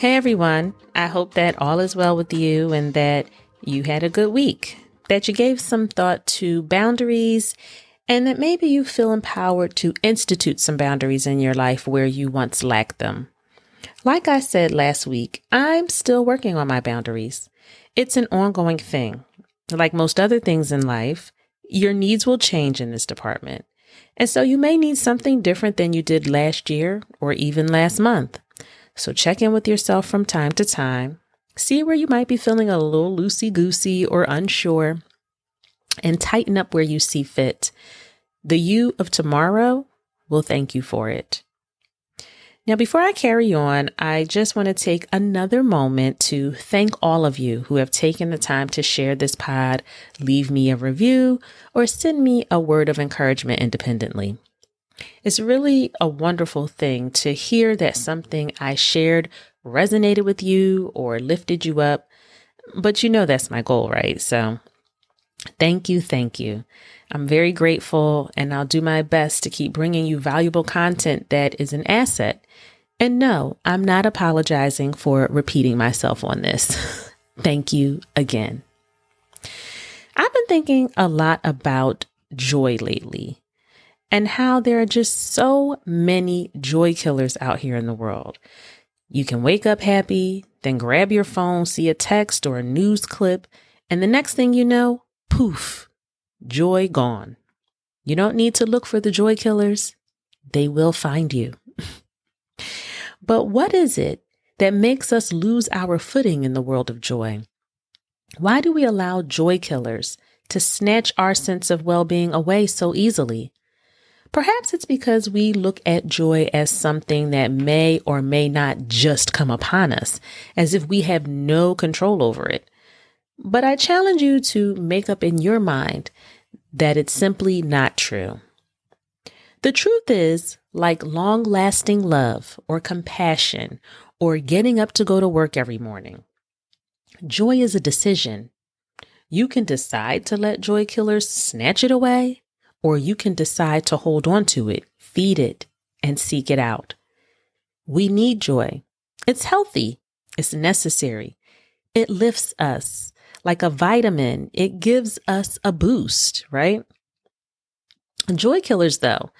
Hey everyone, I hope that all is well with you and that you had a good week, that you gave some thought to boundaries, and that maybe you feel empowered to institute some boundaries in your life where you once lacked them. Like I said last week, I'm still working on my boundaries. It's an ongoing thing. Like most other things in life, your needs will change in this department. And so you may need something different than you did last year or even last month. So check in with yourself from time to time. See where you might be feeling a little loosey goosey or unsure, and tighten up where you see fit. The you of tomorrow will thank you for it. Now, before I carry on, I just want to take another moment to thank all of you who have taken the time to share this pod, leave me a review, or send me a word of encouragement independently. It's really a wonderful thing to hear that something I shared resonated with you or lifted you up. But you know that's my goal, right? So thank you, thank you. I'm very grateful and I'll do my best to keep bringing you valuable content that is an asset. And no, I'm not apologizing for repeating myself on this. thank you again. I've been thinking a lot about joy lately and how there are just so many joy killers out here in the world. You can wake up happy, then grab your phone, see a text or a news clip, and the next thing you know, poof, joy gone. You don't need to look for the joy killers, they will find you. but what is it that makes us lose our footing in the world of joy? Why do we allow joy killers to snatch our sense of well being away so easily? Perhaps it's because we look at joy as something that may or may not just come upon us, as if we have no control over it. But I challenge you to make up in your mind that it's simply not true. The truth is, like long lasting love or compassion or getting up to go to work every morning, joy is a decision. You can decide to let joy killers snatch it away, or you can decide to hold on to it, feed it, and seek it out. We need joy. It's healthy. It's necessary. It lifts us like a vitamin. It gives us a boost, right? Joy killers, though,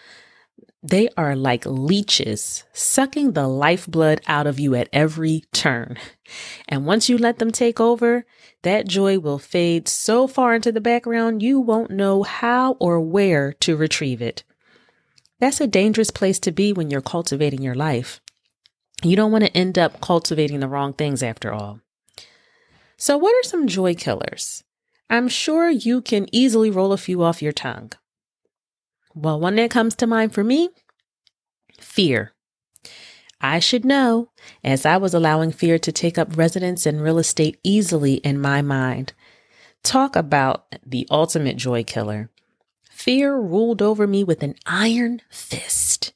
they are like leeches, sucking the lifeblood out of you at every turn. And once you let them take over, that joy will fade so far into the background you won't know how or where to retrieve it. That's a dangerous place to be when you're cultivating your life. You don't want to end up cultivating the wrong things after all. So, what are some joy killers? I'm sure you can easily roll a few off your tongue. Well, one that comes to mind for me fear. I should know, as I was allowing fear to take up residence in real estate easily in my mind. Talk about the ultimate joy killer. Fear ruled over me with an iron fist.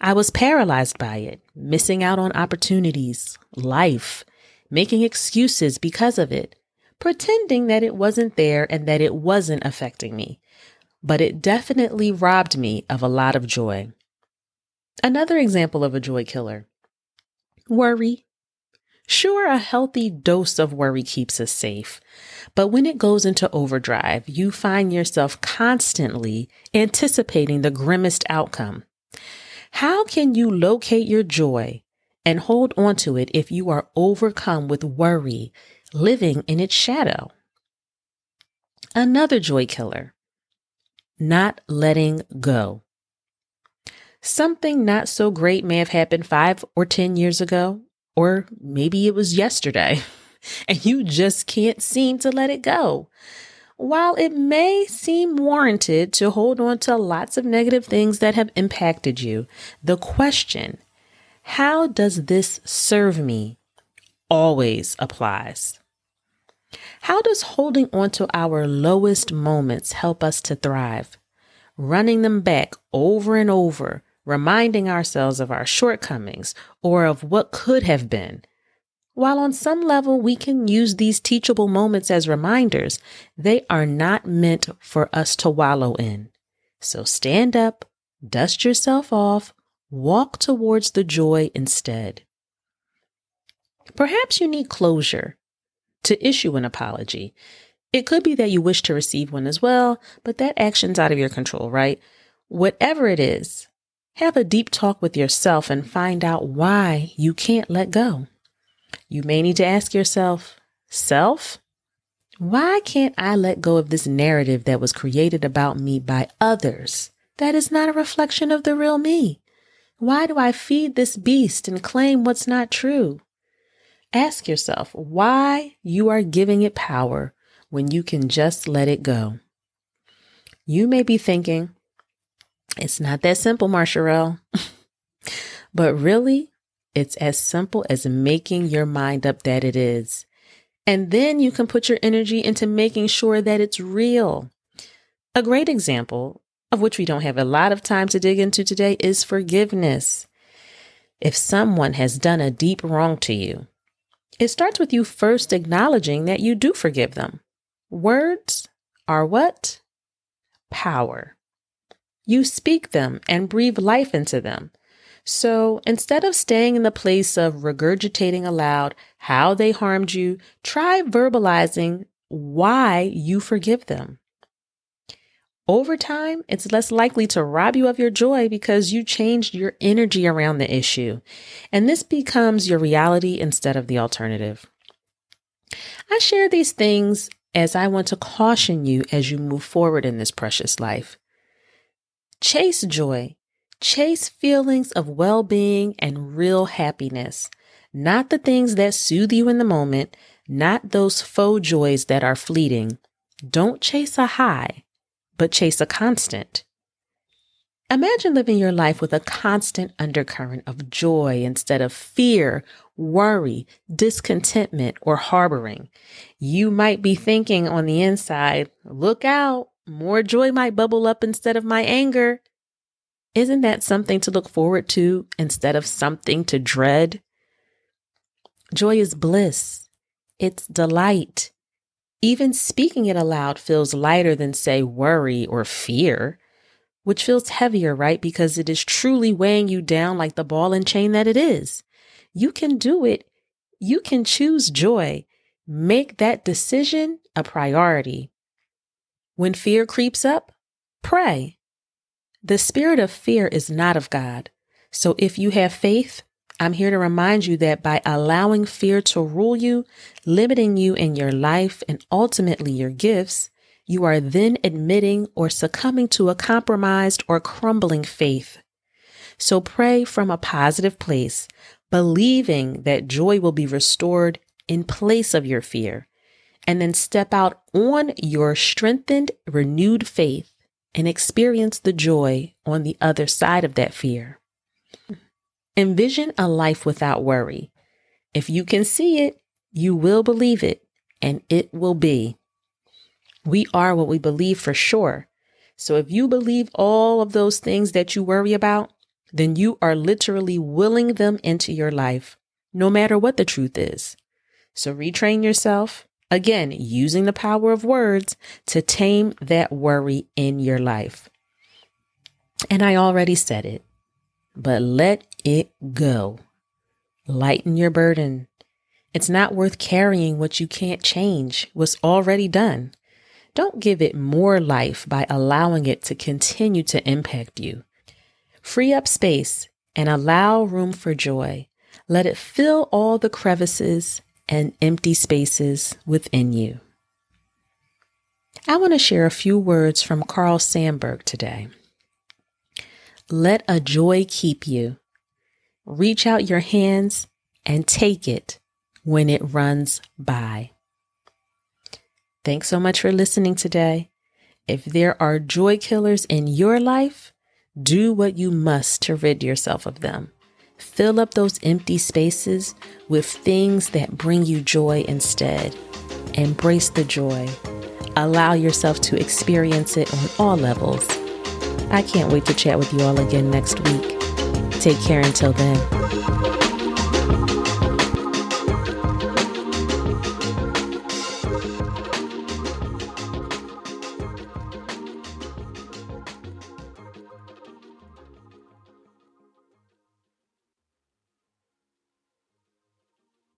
I was paralyzed by it, missing out on opportunities, life, making excuses because of it, pretending that it wasn't there and that it wasn't affecting me but it definitely robbed me of a lot of joy. Another example of a joy killer worry. Sure, a healthy dose of worry keeps us safe, but when it goes into overdrive, you find yourself constantly anticipating the grimmest outcome. How can you locate your joy and hold on to it if you are overcome with worry, living in its shadow? Another joy killer not letting go. Something not so great may have happened five or 10 years ago, or maybe it was yesterday, and you just can't seem to let it go. While it may seem warranted to hold on to lots of negative things that have impacted you, the question, how does this serve me always applies. How does holding on to our lowest moments help us to thrive? Running them back over and over, reminding ourselves of our shortcomings or of what could have been. While on some level we can use these teachable moments as reminders, they are not meant for us to wallow in. So stand up, dust yourself off, walk towards the joy instead. Perhaps you need closure to issue an apology. It could be that you wish to receive one as well, but that action's out of your control, right? Whatever it is, have a deep talk with yourself and find out why you can't let go. You may need to ask yourself, Self, why can't I let go of this narrative that was created about me by others that is not a reflection of the real me? Why do I feed this beast and claim what's not true? Ask yourself why you are giving it power when you can just let it go. You may be thinking, it's not that simple, Marsharelle. but really, it's as simple as making your mind up that it is. And then you can put your energy into making sure that it's real. A great example, of which we don't have a lot of time to dig into today, is forgiveness. If someone has done a deep wrong to you, it starts with you first acknowledging that you do forgive them. Words are what? Power. You speak them and breathe life into them. So instead of staying in the place of regurgitating aloud how they harmed you, try verbalizing why you forgive them. Over time, it's less likely to rob you of your joy because you changed your energy around the issue. And this becomes your reality instead of the alternative. I share these things as I want to caution you as you move forward in this precious life. Chase joy, chase feelings of well being and real happiness, not the things that soothe you in the moment, not those faux joys that are fleeting. Don't chase a high but chase a constant. Imagine living your life with a constant undercurrent of joy instead of fear, worry, discontentment, or harboring. You might be thinking on the inside, look out, more joy might bubble up instead of my anger. Isn't that something to look forward to instead of something to dread? Joy is bliss. It's delight. Even speaking it aloud feels lighter than, say, worry or fear, which feels heavier, right? Because it is truly weighing you down like the ball and chain that it is. You can do it. You can choose joy. Make that decision a priority. When fear creeps up, pray. The spirit of fear is not of God. So if you have faith, I'm here to remind you that by allowing fear to rule you, limiting you in your life and ultimately your gifts, you are then admitting or succumbing to a compromised or crumbling faith. So pray from a positive place, believing that joy will be restored in place of your fear, and then step out on your strengthened, renewed faith and experience the joy on the other side of that fear. Envision a life without worry. If you can see it, you will believe it, and it will be. We are what we believe for sure. So if you believe all of those things that you worry about, then you are literally willing them into your life, no matter what the truth is. So retrain yourself, again, using the power of words to tame that worry in your life. And I already said it but let it go. Lighten your burden. It's not worth carrying what you can't change, what's already done. Don't give it more life by allowing it to continue to impact you. Free up space and allow room for joy. Let it fill all the crevices and empty spaces within you. I want to share a few words from Carl Sandburg today. Let a joy keep you. Reach out your hands and take it when it runs by. Thanks so much for listening today. If there are joy killers in your life, do what you must to rid yourself of them. Fill up those empty spaces with things that bring you joy instead. Embrace the joy. Allow yourself to experience it on all levels. I can't wait to chat with you all again next week. Take care until then.